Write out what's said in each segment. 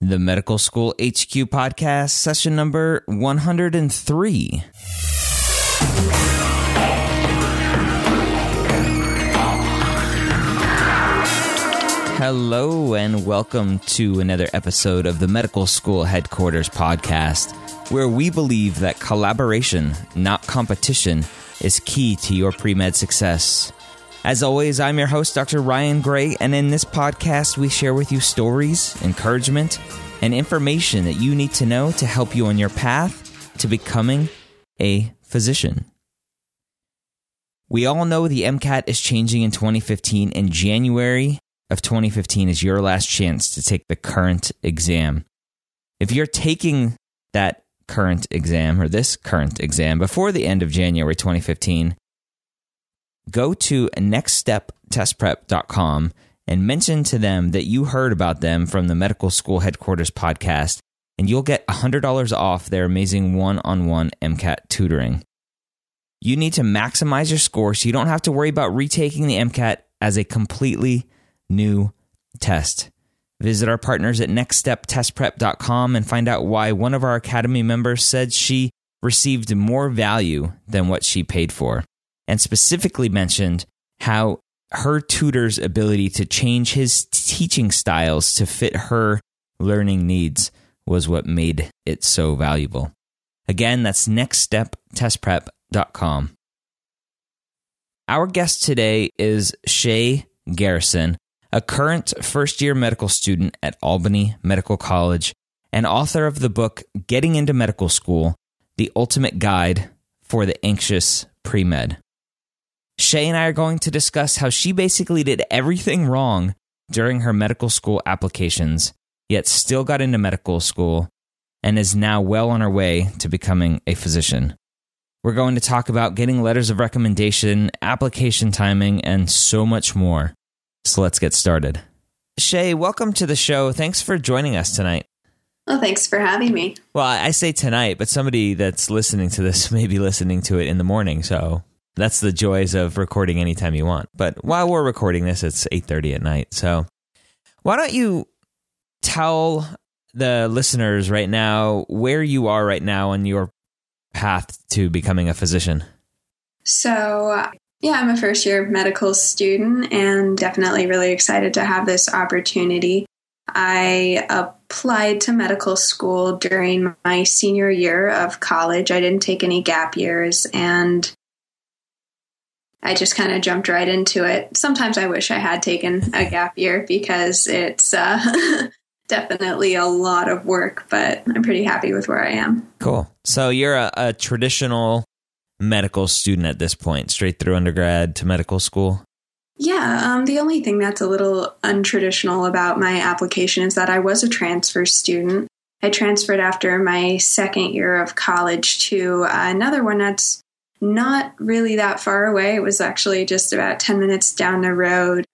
The Medical School HQ podcast, session number 103. Hello, and welcome to another episode of the Medical School Headquarters podcast, where we believe that collaboration, not competition, is key to your pre med success. As always, I'm your host, Dr. Ryan Gray, and in this podcast, we share with you stories, encouragement, and information that you need to know to help you on your path to becoming a physician. We all know the MCAT is changing in 2015, and January of 2015 is your last chance to take the current exam. If you're taking that current exam or this current exam before the end of January 2015, go to nextsteptestprep.com and mention to them that you heard about them from the Medical School Headquarters podcast, and you'll get $100 off their amazing one on one MCAT tutoring. You need to maximize your score so you don't have to worry about retaking the MCAT as a completely new test. Visit our partners at nextsteptestprep.com and find out why one of our Academy members said she received more value than what she paid for, and specifically mentioned how her tutor's ability to change his teaching styles to fit her learning needs was what made it so valuable. Again, that's nextsteptestprep.com. Our guest today is Shay Garrison, a current first year medical student at Albany Medical College and author of the book Getting into Medical School The Ultimate Guide for the Anxious Pre Med. Shay and I are going to discuss how she basically did everything wrong during her medical school applications, yet still got into medical school and is now well on her way to becoming a physician. We're going to talk about getting letters of recommendation, application timing, and so much more. So let's get started. Shay, welcome to the show. Thanks for joining us tonight. Well, thanks for having me. Well, I say tonight, but somebody that's listening to this may be listening to it in the morning, so that's the joys of recording anytime you want. But while we're recording this, it's 8:30 at night. So, why don't you tell the listeners right now where you are right now on your path to becoming a physician? So, yeah, I'm a first year medical student and definitely really excited to have this opportunity. I applied to medical school during my senior year of college. I didn't take any gap years and I just kind of jumped right into it. Sometimes I wish I had taken a gap year because it's uh, definitely a lot of work, but I'm pretty happy with where I am. Cool. So you're a, a traditional medical student at this point, straight through undergrad to medical school? Yeah, um, the only thing that's a little untraditional about my application is that I was a transfer student. I transferred after my second year of college to another one that's not really that far away. It was actually just about 10 minutes down the road.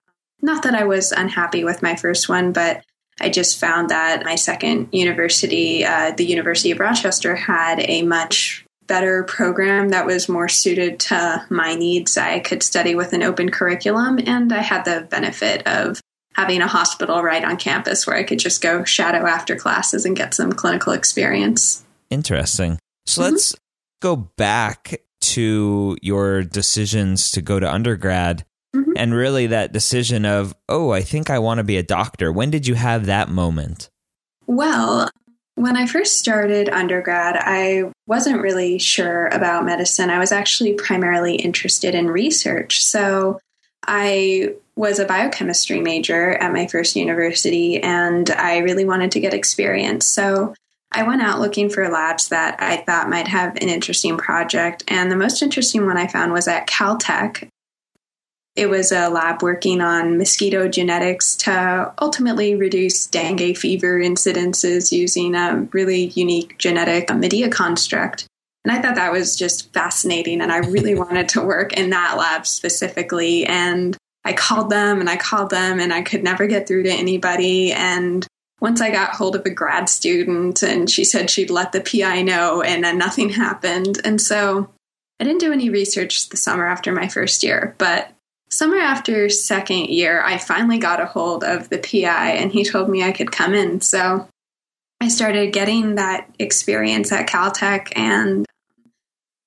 Not that I was unhappy with my first one, but I just found that my second university, uh, the University of Rochester, had a much better program that was more suited to my needs. I could study with an open curriculum, and I had the benefit of having a hospital right on campus where I could just go shadow after classes and get some clinical experience. Interesting. So mm-hmm. let's go back to your decisions to go to undergrad mm-hmm. and really that decision of, oh, I think I want to be a doctor. When did you have that moment? Well, when I first started undergrad, I wasn't really sure about medicine. I was actually primarily interested in research. So I was a biochemistry major at my first university and I really wanted to get experience. So I went out looking for labs that I thought might have an interesting project. And the most interesting one I found was at Caltech. It was a lab working on mosquito genetics to ultimately reduce dengue fever incidences using a really unique genetic Medea construct. And I thought that was just fascinating. And I really wanted to work in that lab specifically. And I called them and I called them and I could never get through to anybody. And once I got hold of a grad student and she said she'd let the PI know and then nothing happened. And so I didn't do any research the summer after my first year, but summer after second year, I finally got a hold of the PI and he told me I could come in. So I started getting that experience at Caltech and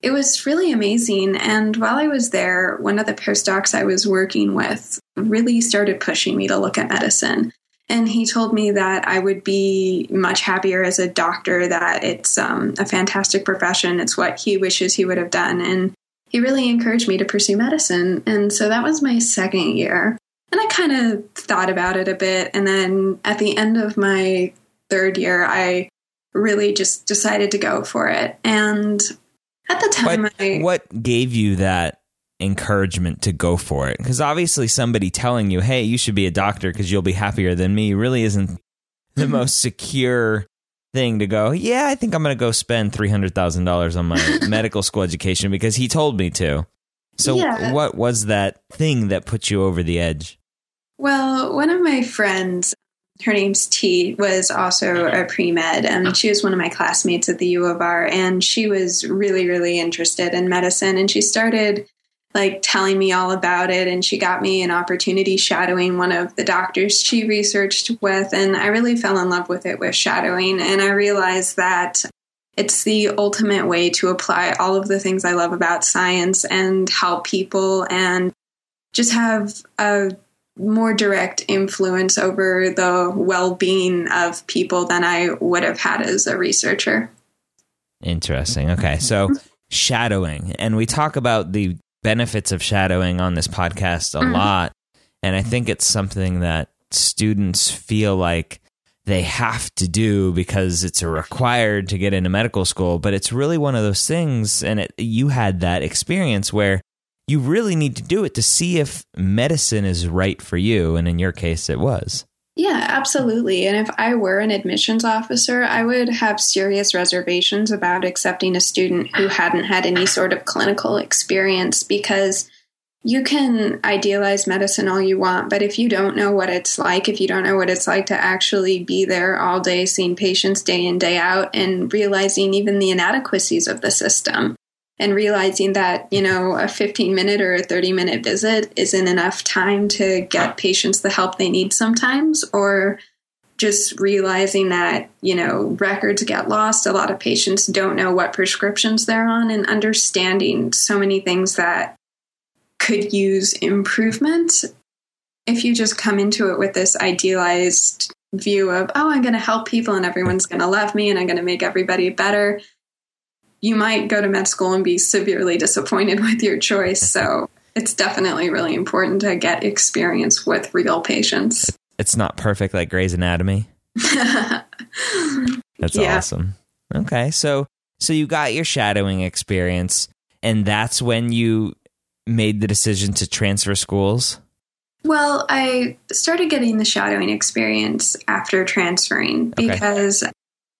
it was really amazing. And while I was there, one of the postdocs I was working with really started pushing me to look at medicine. And he told me that I would be much happier as a doctor, that it's um, a fantastic profession. It's what he wishes he would have done. And he really encouraged me to pursue medicine. And so that was my second year. And I kind of thought about it a bit. And then at the end of my third year, I really just decided to go for it. And at the time, what, I, what gave you that encouragement to go for it? Because obviously, somebody telling you, "Hey, you should be a doctor because you'll be happier than me," really isn't the most secure thing to go. Yeah, I think I'm going to go spend three hundred thousand dollars on my medical school education because he told me to. So, yeah. what was that thing that put you over the edge? Well, one of my friends her name's T, was also a pre med, and she was one of my classmates at the U of R. And she was really, really interested in medicine. And she started like telling me all about it. And she got me an opportunity shadowing one of the doctors she researched with. And I really fell in love with it with shadowing. And I realized that it's the ultimate way to apply all of the things I love about science and help people and just have a more direct influence over the well being of people than I would have had as a researcher. Interesting. Okay. So, shadowing, and we talk about the benefits of shadowing on this podcast a mm-hmm. lot. And I think it's something that students feel like they have to do because it's a required to get into medical school. But it's really one of those things. And it, you had that experience where you really need to do it to see if medicine is right for you. And in your case, it was. Yeah, absolutely. And if I were an admissions officer, I would have serious reservations about accepting a student who hadn't had any sort of clinical experience because you can idealize medicine all you want, but if you don't know what it's like, if you don't know what it's like to actually be there all day, seeing patients day in, day out, and realizing even the inadequacies of the system, and realizing that you know a 15 minute or a 30 minute visit isn't enough time to get patients the help they need sometimes or just realizing that you know records get lost. A lot of patients don't know what prescriptions they're on and understanding so many things that could use improvement. If you just come into it with this idealized view of oh i'm going to help people and everyone's going to love me and i'm going to make everybody better you might go to med school and be severely disappointed with your choice. So it's definitely really important to get experience with real patients. It's not perfect like Grey's Anatomy. That's yeah. awesome. Okay, so so you got your shadowing experience, and that's when you made the decision to transfer schools. Well, I started getting the shadowing experience after transferring because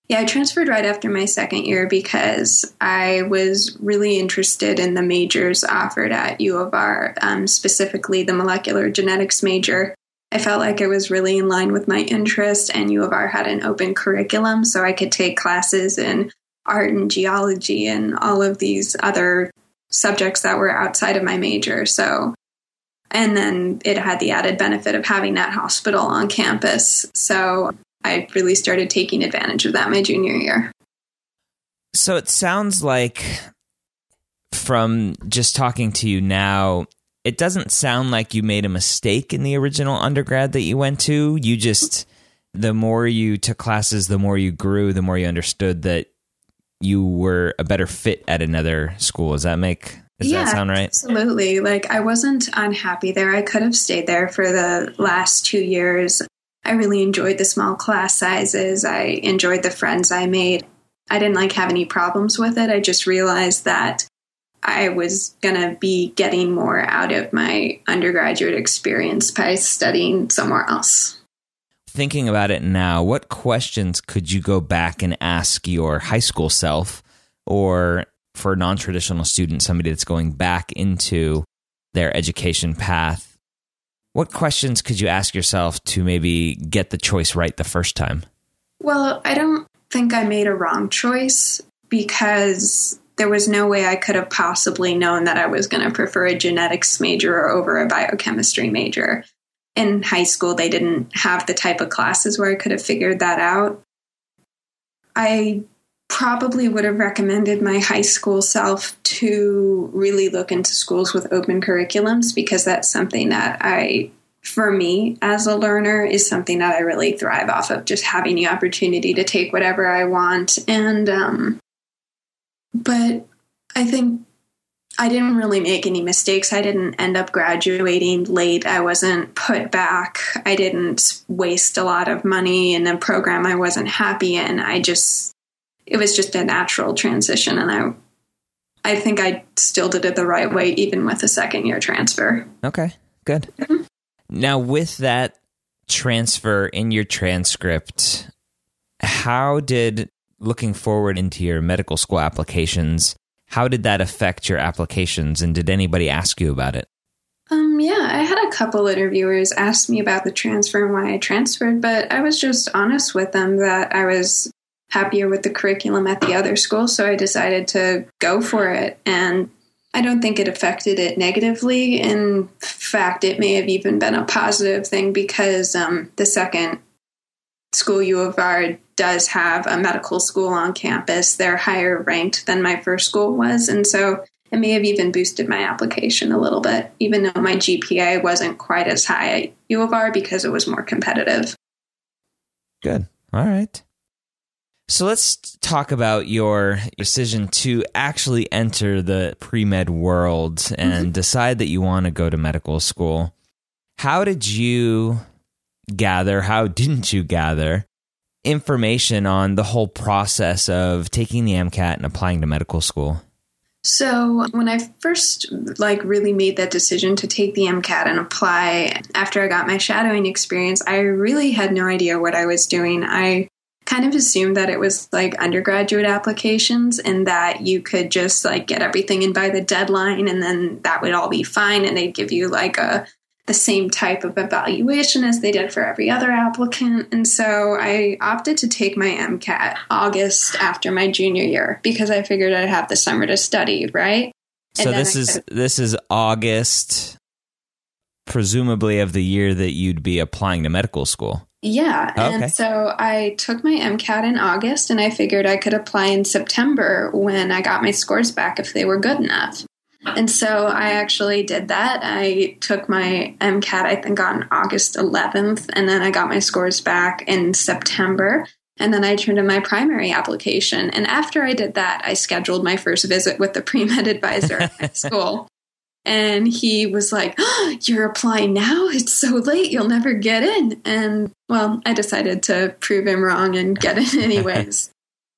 yeah, I transferred right after my second year because I was really interested in the majors offered at U of R, um, specifically the molecular genetics major. I felt like it was really in line with my interest, and U of R had an open curriculum, so I could take classes in art and geology and all of these other subjects that were outside of my major. So, and then it had the added benefit of having that hospital on campus. So I really started taking advantage of that my junior year. So it sounds like from just talking to you now, it doesn't sound like you made a mistake in the original undergrad that you went to. You just, the more you took classes, the more you grew, the more you understood that you were a better fit at another school. Does that make does yeah, that sound right? Absolutely. Like I wasn't unhappy there. I could have stayed there for the last two years. I really enjoyed the small class sizes. I enjoyed the friends I made. I didn't like have any problems with it. I just realized that I was going to be getting more out of my undergraduate experience by studying somewhere else. Thinking about it now, what questions could you go back and ask your high school self or for a non traditional student, somebody that's going back into their education path? What questions could you ask yourself to maybe get the choice right the first time? Well, I don't think I made a wrong choice because there was no way I could have possibly known that I was going to prefer a genetics major over a biochemistry major. In high school, they didn't have the type of classes where I could have figured that out. I probably would have recommended my high school self to really look into schools with open curriculums because that's something that I, for me as a learner, is something that I really thrive off of just having the opportunity to take whatever I want. And, um, but I think I didn't really make any mistakes. I didn't end up graduating late. I wasn't put back. I didn't waste a lot of money in a program I wasn't happy in. I just it was just a natural transition and I I think I still did it the right way even with a second year transfer. Okay. Good. Mm-hmm. Now with that transfer in your transcript, how did looking forward into your medical school applications, how did that affect your applications and did anybody ask you about it? Um, yeah, I had a couple interviewers ask me about the transfer and why I transferred, but I was just honest with them that I was happier with the curriculum at the other school, so I decided to go for it. And I don't think it affected it negatively. In fact, it may have even been a positive thing because um, the second school U of R does have a medical school on campus. They're higher ranked than my first school was. And so it may have even boosted my application a little bit, even though my GPA wasn't quite as high at U of R because it was more competitive. Good. All right. So let's talk about your decision to actually enter the pre med world and mm-hmm. decide that you want to go to medical school. How did you gather, how didn't you gather information on the whole process of taking the MCAT and applying to medical school? So, when I first like really made that decision to take the MCAT and apply after I got my shadowing experience, I really had no idea what I was doing. I kind of assumed that it was like undergraduate applications and that you could just like get everything in by the deadline and then that would all be fine and they'd give you like a the same type of evaluation as they did for every other applicant. And so I opted to take my MCAT August after my junior year because I figured I'd have the summer to study, right? So this is this is August presumably of the year that you'd be applying to medical school. Yeah. Oh, and so I took my MCAT in August and I figured I could apply in September when I got my scores back if they were good enough. And so I actually did that. I took my MCAT, I think, on August 11th, and then I got my scores back in September. And then I turned in my primary application. And after I did that, I scheduled my first visit with the pre med advisor at my school. And he was like, oh, You're applying now? It's so late. You'll never get in. And well, I decided to prove him wrong and get in anyways.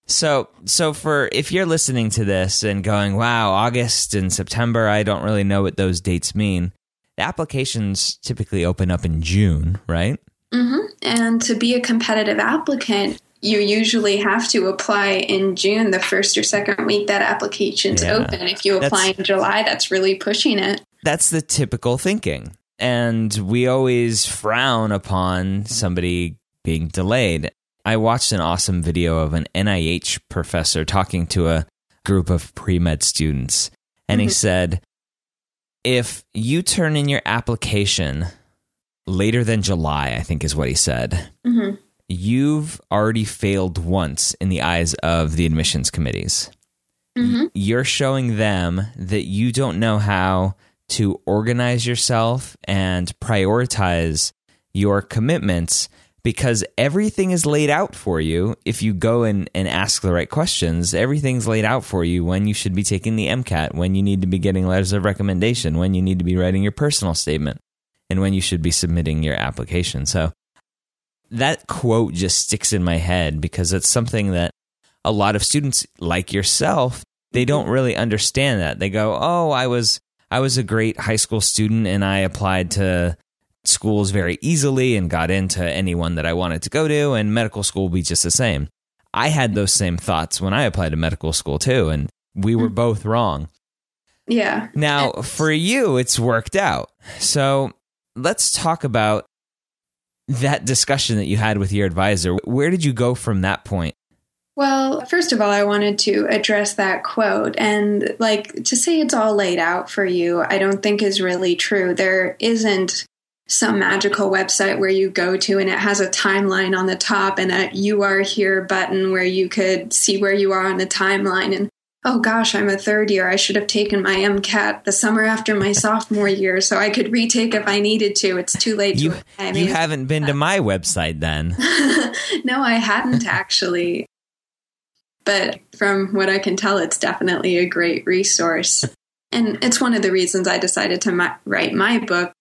So, so for if you're listening to this and going, "Wow, August and September, I don't really know what those dates mean." The applications typically open up in June, right? Mm-hmm. And to be a competitive applicant, you usually have to apply in June, the first or second week that application's yeah. open. If you apply that's, in July, that's really pushing it. That's the typical thinking. And we always frown upon somebody being delayed I watched an awesome video of an NIH professor talking to a group of pre med students. And mm-hmm. he said, if you turn in your application later than July, I think is what he said, mm-hmm. You've already failed once in the eyes of the admissions committees. Mm-hmm. You're showing them that you don't know how to organize yourself and prioritize your commitments because everything is laid out for you. If you go and, and ask the right questions, everything's laid out for you when you should be taking the MCAT, when you need to be getting letters of recommendation, when you need to be writing your personal statement, and when you should be submitting your application. So that quote just sticks in my head because it's something that a lot of students like yourself, they don't really understand that. They go, "Oh, I was I was a great high school student and I applied to schools very easily and got into anyone that I wanted to go to, and medical school will be just the same. I had those same thoughts when I applied to medical school too, and we were mm. both wrong. Yeah. Now, for you, it's worked out. So let's talk about that discussion that you had with your advisor. Where did you go from that point? Well, first of all, I wanted to address that quote. And, like, to say it's all laid out for you, I don't think is really true. There isn't some magical website where you go to and it has a timeline on the top and a you are here button where you could see where you are on the timeline and oh gosh i'm a third year. I should have taken my mcat the summer after my sophomore year so i could retake if i needed to. It's too late you, to I mean, you haven't been to my website then. No i hadn't actually. But from what i can tell it's definitely a great resource. And it's one of the reasons i decided to my, write my book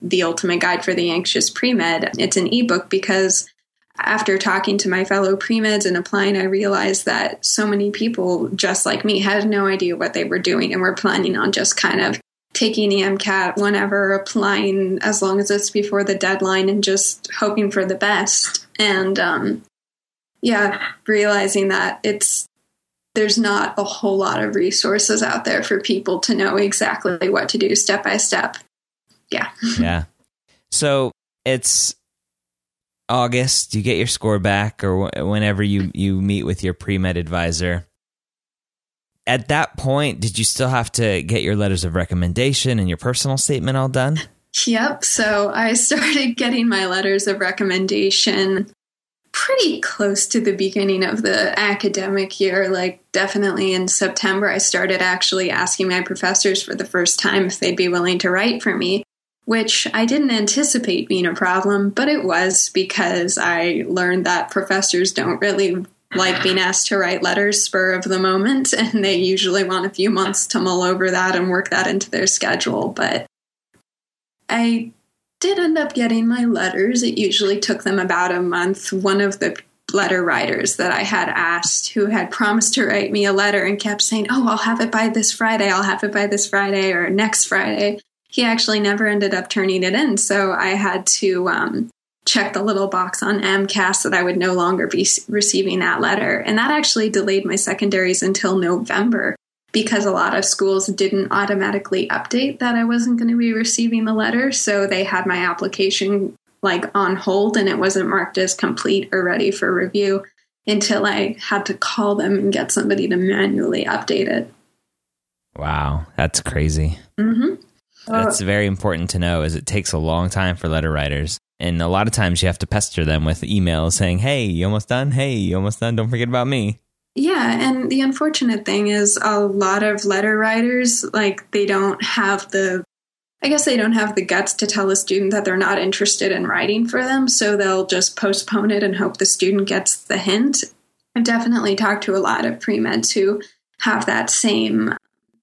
the Ultimate Guide for the Anxious Pre-Med. It's an ebook because after talking to my fellow pre-meds and applying, I realized that so many people just like me had no idea what they were doing and were planning on just kind of taking the MCAT whenever, applying as long as it's before the deadline and just hoping for the best. And um, yeah, realizing that it's there's not a whole lot of resources out there for people to know exactly what to do step by step yeah. yeah. So it's August. You get your score back, or whenever you mm-hmm. you meet with your pre med advisor. At that point, did you still have to get your letters of recommendation and your personal statement all done? Yep. So I started getting my letters of recommendation pretty close to the beginning of the academic year, like definitely in September. I started actually asking my professors for the first time if they'd be willing to write for me which I didn't anticipate being a problem, but it was because I learned that professors don't really like being asked to write letters spur of the moment, and they usually want a few months to mull over that and work that into their schedule. But I did end up getting my letters. It usually took them about a month. One of the letter writers that I had asked who had promised to write me a letter and kept saying, Oh, I'll have it by this Friday, I'll have it by this Friday or next Friday he actually never ended up turning it in. So I had to um, check the little box on AMCAS that I would no longer be receiving that letter. And that actually delayed my secondaries until November because a lot of schools didn't automatically update that I wasn't going to be receiving the letter. So they had my application like on hold and it wasn't marked as complete or ready for review until I had to call them and get somebody to manually update it. Wow, that's crazy. Mm-hmm. Uh, That's very important to know is it takes a long time for letter writers. And a lot of times you have to pester them with emails saying, Hey, you almost done? Hey, you almost done? Don't forget about me. Yeah, and the unfortunate thing is a lot of letter writers, like they don't have the I guess they don't have the guts to tell a student that they're not interested in writing for them, so they'll just postpone it and hope the student gets the hint. I've definitely talked to a lot of pre-meds who have that same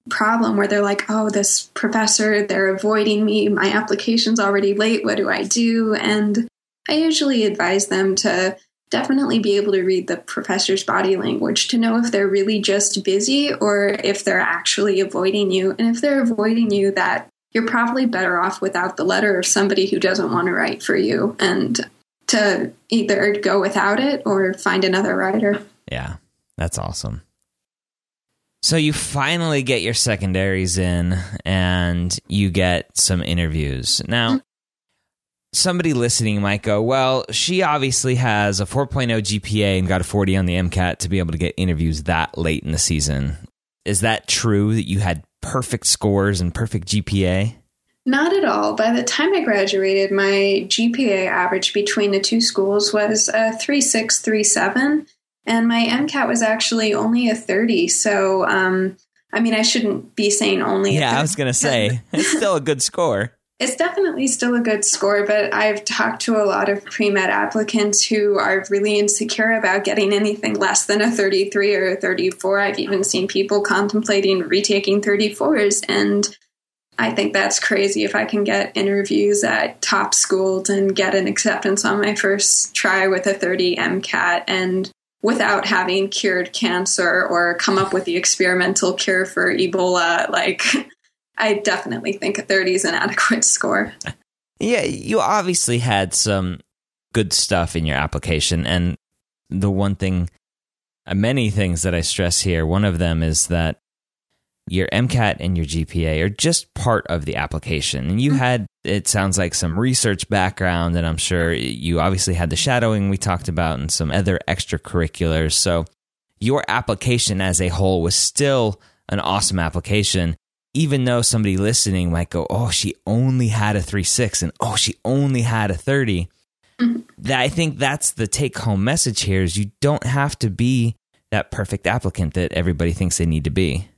problem where they're like, oh, this professor, they're avoiding me. My application's already late. What do I do? And I usually advise them to definitely be able to read the professor's body language to know if they're really just busy or if they're actually avoiding you. And if they're avoiding you, that you're probably better off without the letter of somebody who doesn't want to write for you and to either go without it or find another writer. Yeah, that's awesome. So you finally get your secondaries in and you get some interviews. Now, mm. somebody listening might go, well, she obviously has a 4.0 GPA and got a 40 on the MCAT to be able to get interviews that late in the season. Is that true that you had perfect scores and perfect GPA? Not at all. By the time I graduated, my GPA average between the two schools was a 3637, and my MCAT was actually only a 30. So, um, I mean, I shouldn't be saying only. Yeah, I was going to say, it's still a good score. It's definitely still a good score, but I've talked to a lot of pre med applicants who are really insecure about getting anything less than a 33 or a 34. I've even seen people contemplating retaking 34s, and I think that's crazy. If I can get interviews at top schools and get an acceptance on my first try with a 30 MCAT and without having cured cancer or come up with the experimental cure for Ebola, like I definitely think a 30 is an adequate score. Yeah, you obviously had some good stuff in your application. And the one thing, uh, many things that I stress here, one of them is that your MCAT and your GPA are just part of the application. And you mm-hmm. had, it sounds like, some research background, and I'm sure you obviously had the shadowing we talked about and some other extracurriculars. So your application as a whole was still an awesome application even though somebody listening might go, "Oh, she only had a three six, and oh, she only had a 30 mm-hmm. That I think that's the take home message here: is you don't have to be that perfect applicant that everybody thinks they need to be.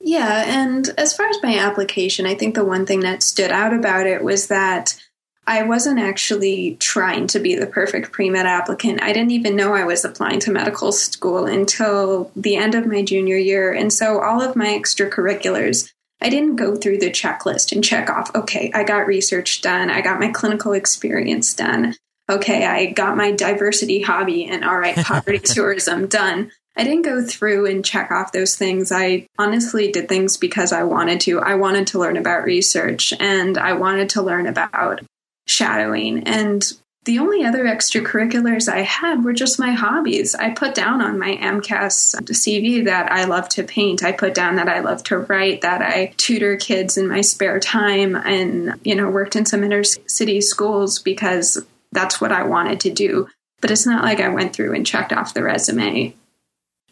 Yeah, and as far as my application, I think the one thing that stood out about it was that I wasn't actually trying to be the perfect pre med applicant. I didn't even know I was applying to medical school until the end of my junior year. And so all of my extracurriculars I didn't go through the checklist and check off, okay, I got research done, I got my clinical experience done, okay, I got my diversity hobby and all right, poverty tourism done. I didn't go through and check off those things. I honestly did things because I wanted to. I wanted to learn about research and I wanted to learn about shadowing. And the only other extracurriculars I had were just my hobbies. I put down on my AMCAS CV that I love to paint. I put down that I love to write, that I tutor kids in my spare time and, you know, worked in some inner city schools because that's what I wanted to do. But it's not like I went through and checked off the resume.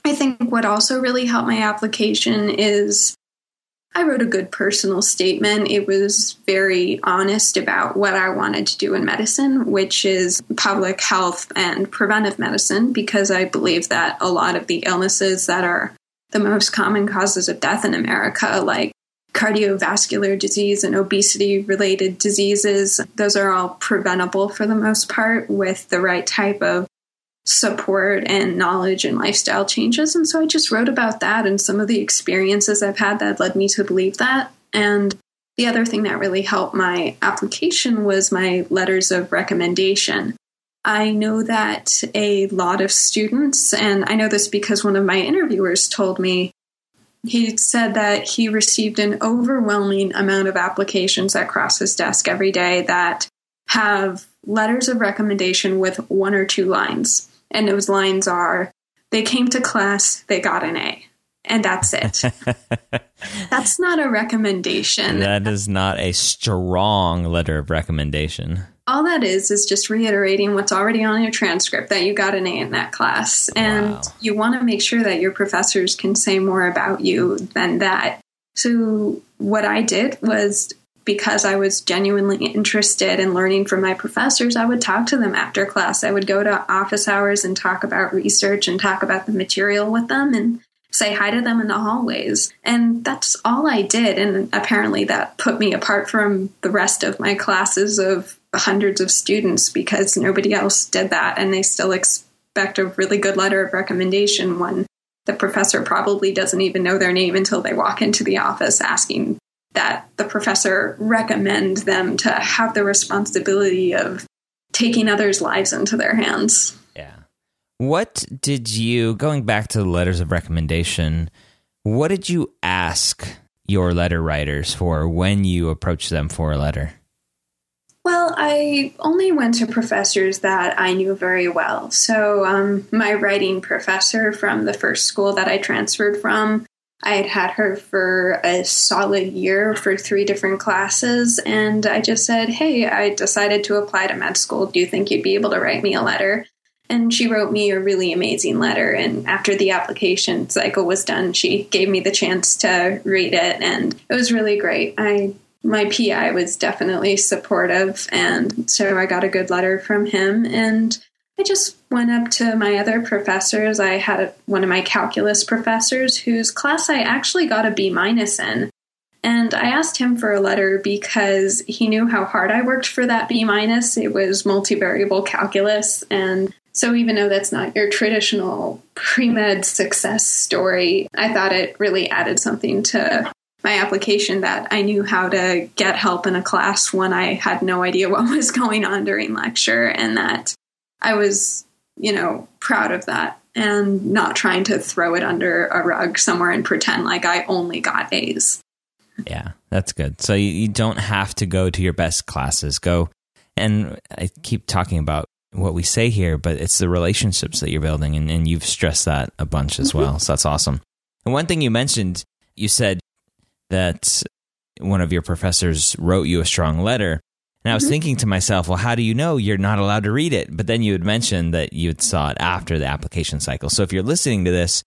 I think what also really helped my application is I wrote a good personal statement. It was very honest about what I wanted to do in medicine, which is public health and preventive medicine, because I believe that a lot of the illnesses that are the most common causes of death in America, like cardiovascular disease and obesity related diseases, those are all preventable for the most part with the right type of support and knowledge and lifestyle changes. And so I just wrote about that and some of the experiences I've had that led me to believe that. And the other thing that really helped my application was my letters of recommendation. I know that a lot of students, and I know this because one of my interviewers told me, he said that he received an overwhelming amount of applications that cross his desk every day that have letters of recommendation with one or two lines. And those lines are they came to class, they got an A. And that's it. that's not a recommendation. That is not a strong letter of recommendation. All that is is just reiterating what's already on your transcript that you got an A in that class. And wow. you want to make sure that your professors can say more about you than that. So, what I did was because I was genuinely interested in learning from my professors, I would talk to them after class. I would go to office hours and talk about research and talk about the material with them and say hi to them in the hallways. And that's all I did. And apparently that put me apart from the rest of my classes of hundreds of students because nobody else did that. And they still expect a really good letter of recommendation when the professor probably doesn't even know their name until they walk into the office asking that the professor recommend them to have the responsibility of taking others' lives into their hands. Yeah. What did you, going back to the letters of recommendation, what did you ask your letter writers for when you approached them for a letter? Well, I only went to professors that I knew very well. So, um, my writing professor from the first school that I transferred from I had had her for a solid year for three different classes, and I just said, Hey, I decided to apply to med school. Do you think you'd be able to write me a letter? And she wrote me a really amazing letter. And after the application cycle was done, she gave me the chance to read it, and it was really great. I my PI was definitely supportive, and so I got a good letter from him. And I just went up to my other professors. I had one of my calculus professors whose class I actually got a B minus in. And I asked him for a letter because he knew how hard I worked for that B minus. It was multivariable calculus. And so even though that's not your traditional pre med success story, I thought it really added something to my application that I knew how to get help in a class when I had no idea what was going on during lecture and that I was, you know, proud of that and not trying to throw it under a rug somewhere and pretend like I only got A's. Yeah, that's good. So you, you don't have to go to your best classes. Go, and I keep talking about what we say here, but it's the relationships that you're building, and, and you've stressed that a bunch as mm-hmm. well. So that's awesome. And one thing you mentioned, you said that one of your professors wrote you a strong letter. And I was mm-hmm. thinking to myself, well, how do you know you're not allowed to read it? But then you had mentioned that you had saw it after the application cycle. So if you're listening to this,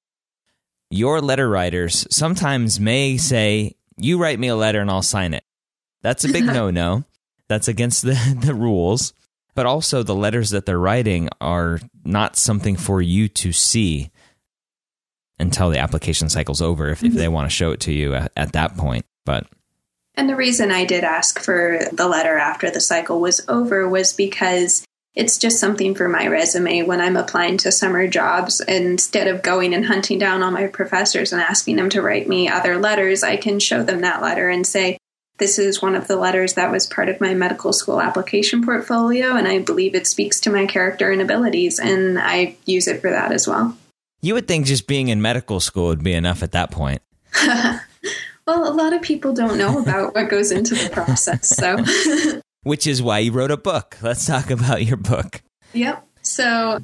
your letter writers sometimes may say, you write me a letter and I'll sign it. That's a big no no. That's against the, the rules. But also, the letters that they're writing are not something for you to see until the application cycle's over if, mm-hmm. if they want to show it to you at, at that point. But and the reason I did ask for the letter after the cycle was over was because it's just something for my resume when I'm applying to summer jobs. Instead of going and hunting down all my professors and asking them to write me other letters, I can show them that letter and say, This is one of the letters that was part of my medical school application portfolio, and I believe it speaks to my character and abilities, and I use it for that as well. You would think just being in medical school would be enough at that point. well, a lot of people don't know about what goes into the process. So, which is why you wrote a book. Let's talk about your book. Yep. So,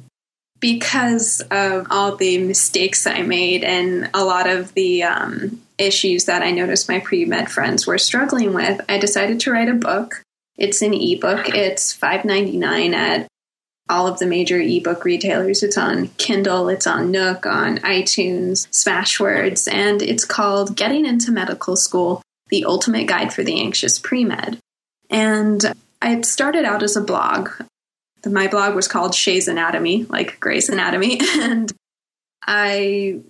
because of all the mistakes I made and a lot of the um, issues that I noticed my pre med friends were struggling with, I decided to write a book. It's an ebook. It's five ninety nine at all of the major ebook retailers. It's on Kindle, it's on Nook, on iTunes, Smashwords, and it's called Getting into Medical School The Ultimate Guide for the Anxious Pre Med. And I started out as a blog. My blog was called Shay's Anatomy, like Grey's Anatomy. And I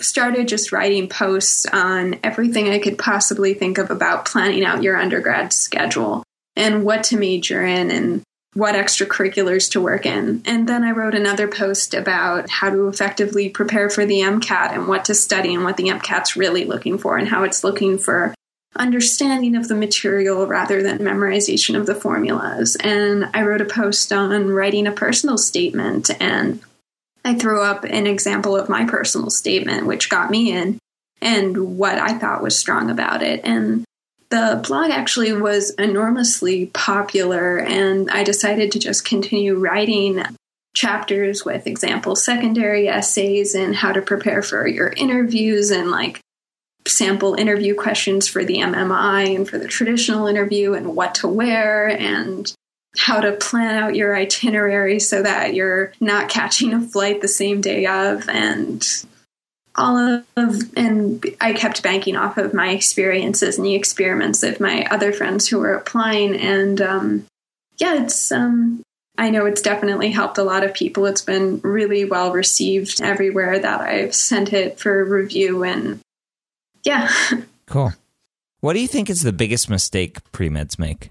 started just writing posts on everything I could possibly think of about planning out your undergrad schedule and what to major in and what extracurriculars to work in. And then I wrote another post about how to effectively prepare for the MCAT and what to study and what the MCAT's really looking for and how it's looking for understanding of the material rather than memorization of the formulas. And I wrote a post on writing a personal statement and I threw up an example of my personal statement, which got me in, and what I thought was strong about it. And the blog actually was enormously popular, and I decided to just continue writing chapters with example secondary essays and how to prepare for your interviews and like sample interview questions for the MMI and for the traditional interview and what to wear and how to plan out your itinerary so that you're not catching a flight the same day of and all of and I kept banking off of my experiences and the experiments of my other friends who were applying. And um, yeah it's um, I know it's definitely helped a lot of people. It's been really well received everywhere that I've sent it for review. And yeah. Cool. What do you think is the biggest mistake pre-meds make?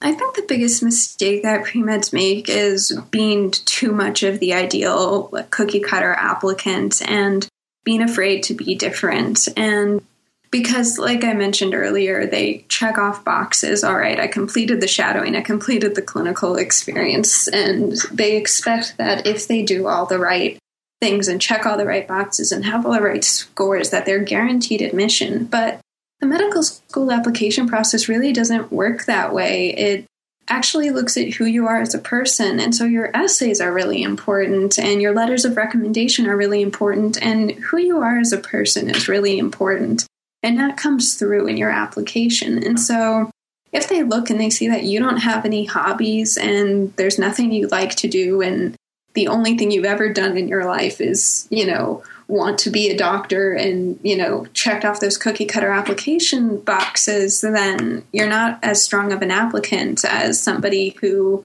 I think the biggest mistake that pre-meds make is being too much of the ideal cookie cutter applicant. And being afraid to be different. And because, like I mentioned earlier, they check off boxes. All right, I completed the shadowing, I completed the clinical experience, and they expect that if they do all the right things and check all the right boxes and have all the right scores, that they're guaranteed admission. But the medical school application process really doesn't work that way. It actually looks at who you are as a person. And so your essays are really important, and your letters of recommendation are really important, and who you are as a person is really important. And that comes through in your application. And so if they look and they see that you don't have any hobbies and there's nothing you like to do, and the only thing you've ever done in your life is, you know, want to be a doctor and you know checked off those cookie cutter application boxes then you're not as strong of an applicant as somebody who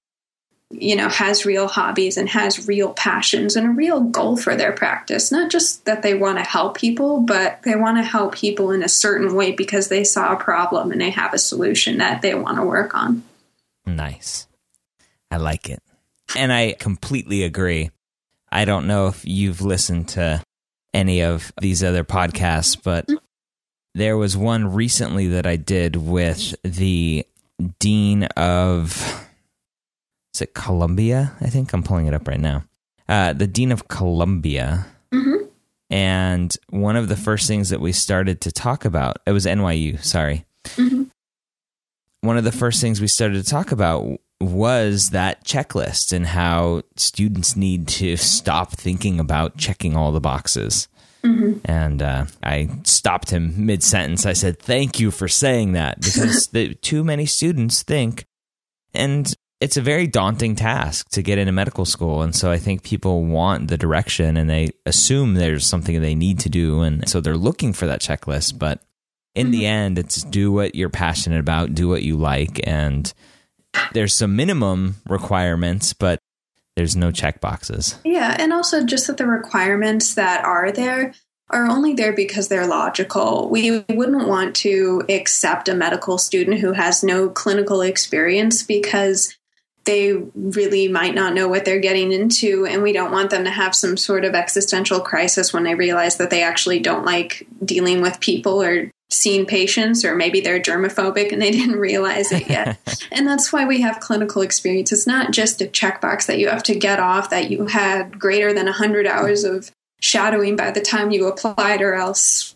you know has real hobbies and has real passions and a real goal for their practice. Not just that they want to help people but they want to help people in a certain way because they saw a problem and they have a solution that they want to work on. Nice. I like it. And i completely agree. I don't know if you've listened to any of these other podcasts, but there was one recently that I did with the dean of is it Columbia? I think I'm pulling it up right now. Uh, the dean of Columbia. Mm-hmm. And one of the first things that we started to talk about, it was NYU, sorry. Mm-hmm. One of the first things we started to talk about was that checklist and how students need to stop thinking about checking all the boxes. Mm-hmm. And uh, I stopped him mid sentence. I said, Thank you for saying that because the, too many students think, and it's a very daunting task to get into medical school. And so I think people want the direction and they assume there's something they need to do. And so they're looking for that checklist. But in mm-hmm. the end, it's do what you're passionate about, do what you like. And there's some minimum requirements, but there's no check boxes. Yeah, and also just that the requirements that are there are only there because they're logical. We wouldn't want to accept a medical student who has no clinical experience because they really might not know what they're getting into, and we don't want them to have some sort of existential crisis when they realize that they actually don't like dealing with people or seen patients or maybe they're germophobic and they didn't realize it yet. and that's why we have clinical experience. It's not just a checkbox that you have to get off that you had greater than 100 hours of shadowing by the time you applied or else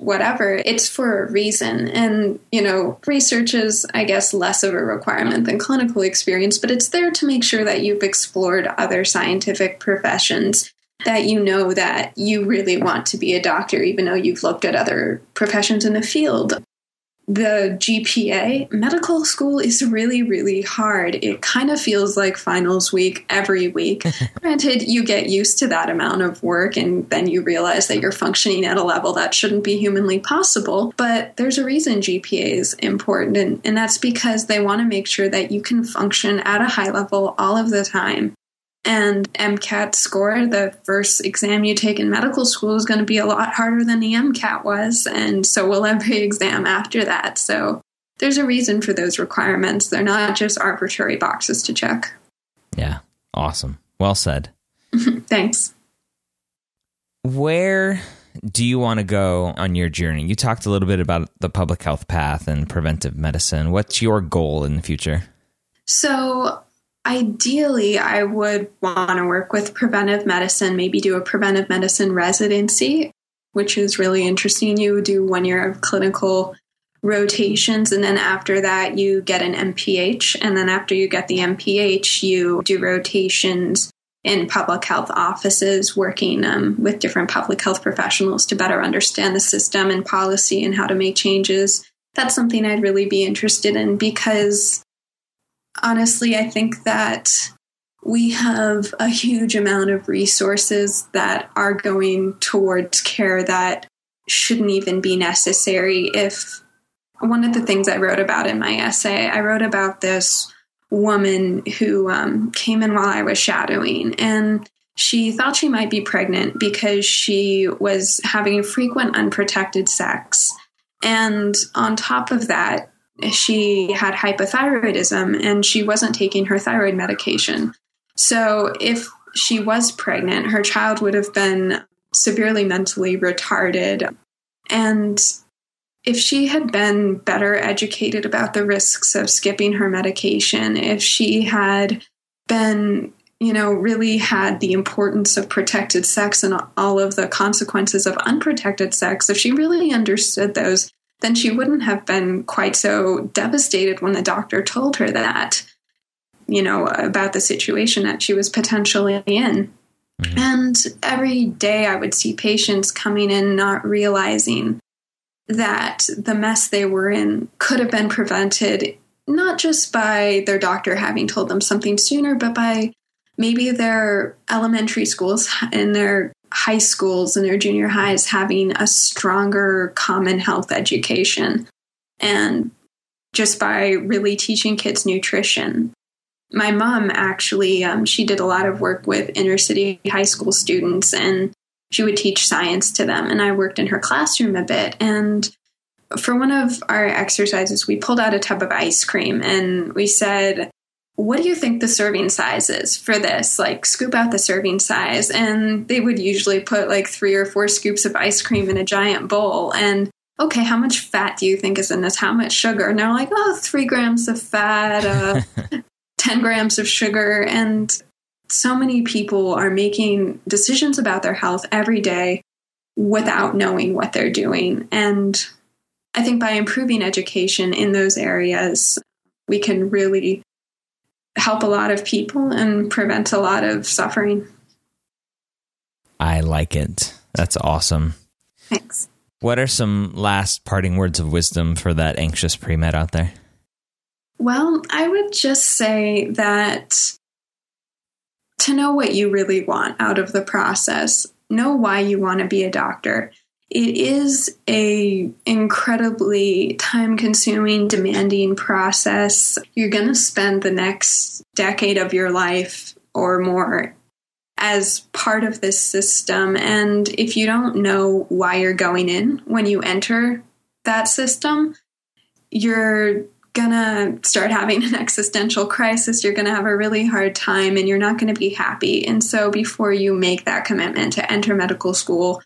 whatever. It's for a reason. And, you know, research is, I guess, less of a requirement than clinical experience, but it's there to make sure that you've explored other scientific professions that you know that you really want to be a doctor, even though you've looked at other professions in the field. The GPA, medical school is really, really hard. It kind of feels like finals week every week. Granted, you get used to that amount of work and then you realize that you're functioning at a level that shouldn't be humanly possible. But there's a reason GPA is important, and, and that's because they want to make sure that you can function at a high level all of the time and MCAT score, the first exam you take in medical school, is going to be a lot harder than the MCAT was. And so will every exam after that. So there's a reason for those requirements. They're not just arbitrary boxes to check. Yeah. Awesome. Well said. Thanks. Where do you want to go on your journey? You talked a little bit about the public health path and preventive medicine. What's your goal in the future? So, Ideally, I would want to work with preventive medicine, maybe do a preventive medicine residency, which is really interesting. You do one year of clinical rotations, and then after that, you get an MPH. And then after you get the MPH, you do rotations in public health offices, working um, with different public health professionals to better understand the system and policy and how to make changes. That's something I'd really be interested in because honestly, I think that we have a huge amount of resources that are going towards care that shouldn't even be necessary. If one of the things I wrote about in my essay, I wrote about this woman who um, came in while I was shadowing, and she thought she might be pregnant because she was having frequent unprotected sex. And on top of that, she had hypothyroidism and she wasn't taking her thyroid medication. So if she was pregnant, her child would have been severely mentally retarded. And if she had been better educated about the risks of skipping her medication, if she had been, you know, really had the importance of protected sex and all of the consequences of unprotected sex, if she really understood those, then she wouldn't have been quite so devastated when the doctor told her that, you know, about the situation that she was potentially in. Mm-hmm. And every day I would see patients coming in not realizing that the mess they were in could have been prevented not just by their doctor having told them something sooner, but by maybe their elementary schools and their high schools and their junior highs having a stronger common health education and just by really teaching kids nutrition. My mom actually, um, she did a lot of work with inner city high school students and she would teach science to them. And I worked in her classroom a bit. And for one of our exercises, we pulled out a tub of ice cream and we said, what do you think the serving size is for this? Like, scoop out the serving size. And they would usually put like three or four scoops of ice cream in a giant bowl. And okay, how much fat do you think is in this? How much sugar? And they're like, oh, three grams of fat, uh, 10 grams of sugar. And so many people are making decisions about their health every day without knowing what they're doing. And I think by improving education in those areas, we can really help a lot of people and prevent a lot of suffering. I like it. That's awesome. Thanks. What are some last parting words of wisdom for that anxious pre med out there? Well, I would just say that to know what you really want out of the process, know why you want to be a doctor, it is a incredibly time consuming demanding process. You're going to spend the next decade of your life or more as part of this system and if you don't know why you're going in when you enter that system you're gonna start having an existential crisis you're gonna have a really hard time and you're not gonna be happy. And so before you make that commitment to enter medical school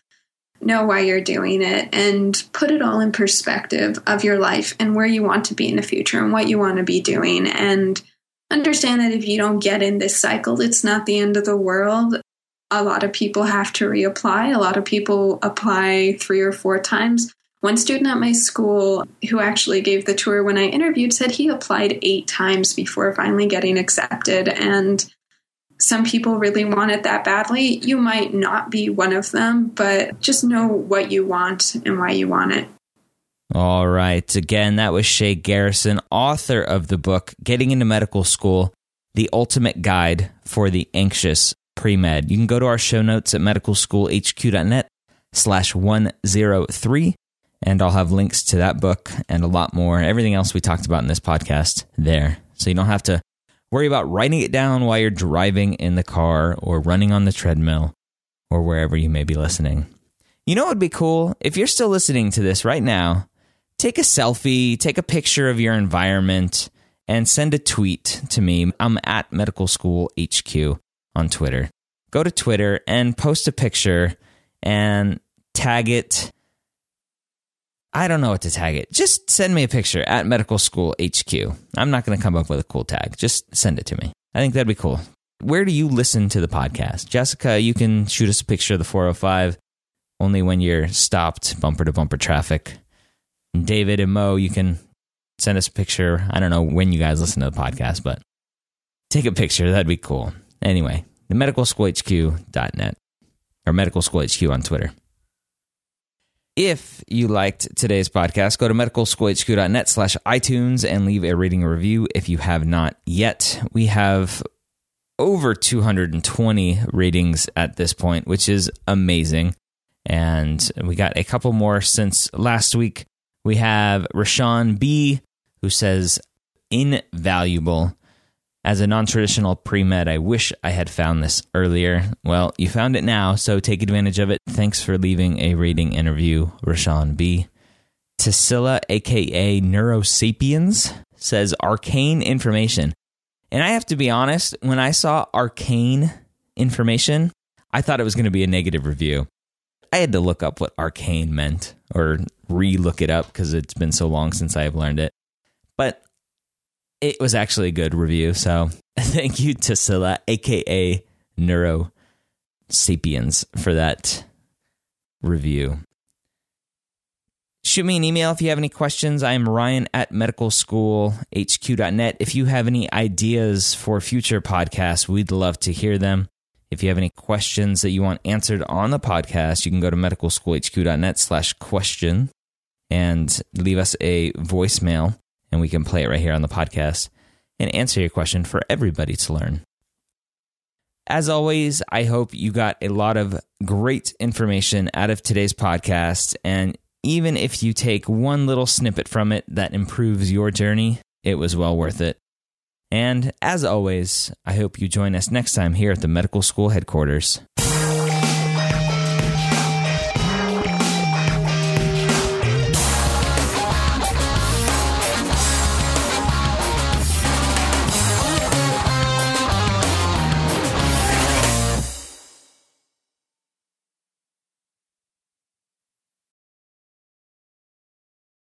know why you're doing it and put it all in perspective of your life and where you want to be in the future and what you want to be doing. And understand that if you don't get in this cycle it's not the end of the world. A lot of people have to reapply. A lot of people apply three or four times. One student at my school who actually gave the tour when i interviewed said he applied eight times before finally getting accepted. And some people really want it that badly. You might not be one of them, but just know what you want and why you want it. All right. Again, that was Shay Garrison, author of the book Getting into Medical School The Ultimate Guide for the Anxious Pre Med. You can go to our show notes at medicalschoolhq.net slash 103, and I'll have links to that book and a lot more, everything else we talked about in this podcast there. So you don't have to Worry about writing it down while you're driving in the car or running on the treadmill or wherever you may be listening. You know what would be cool? If you're still listening to this right now, take a selfie, take a picture of your environment, and send a tweet to me. I'm at Medical School HQ on Twitter. Go to Twitter and post a picture and tag it I don't know what to tag it. Just send me a picture at Medical School HQ. I'm not going to come up with a cool tag. Just send it to me. I think that'd be cool. Where do you listen to the podcast? Jessica, you can shoot us a picture of the 405 only when you're stopped bumper to bumper traffic. David and Mo, you can send us a picture. I don't know when you guys listen to the podcast, but take a picture. That'd be cool. Anyway, the medical school medicalschoolhq.net or medical school HQ on Twitter. If you liked today's podcast, go to medicalschoolhq.net slash iTunes and leave a rating or review if you have not yet. We have over 220 ratings at this point, which is amazing. And we got a couple more since last week. We have Rashawn B, who says, invaluable. As a non traditional pre med, I wish I had found this earlier. Well, you found it now, so take advantage of it. Thanks for leaving a rating interview, Rashawn B. Tassila, aka Neurosapiens, says arcane information. And I have to be honest, when I saw arcane information, I thought it was going to be a negative review. I had to look up what arcane meant or re look it up because it's been so long since I have learned it. But it was actually a good review. So thank you to Scylla, aka Neuro Sapiens, for that review. Shoot me an email if you have any questions. I am Ryan at medicalschoolhq.net. If you have any ideas for future podcasts, we'd love to hear them. If you have any questions that you want answered on the podcast, you can go to medicalschoolhq.net slash question and leave us a voicemail and we can play it right here on the podcast and answer your question for everybody to learn. As always, I hope you got a lot of great information out of today's podcast. And even if you take one little snippet from it that improves your journey, it was well worth it. And as always, I hope you join us next time here at the medical school headquarters.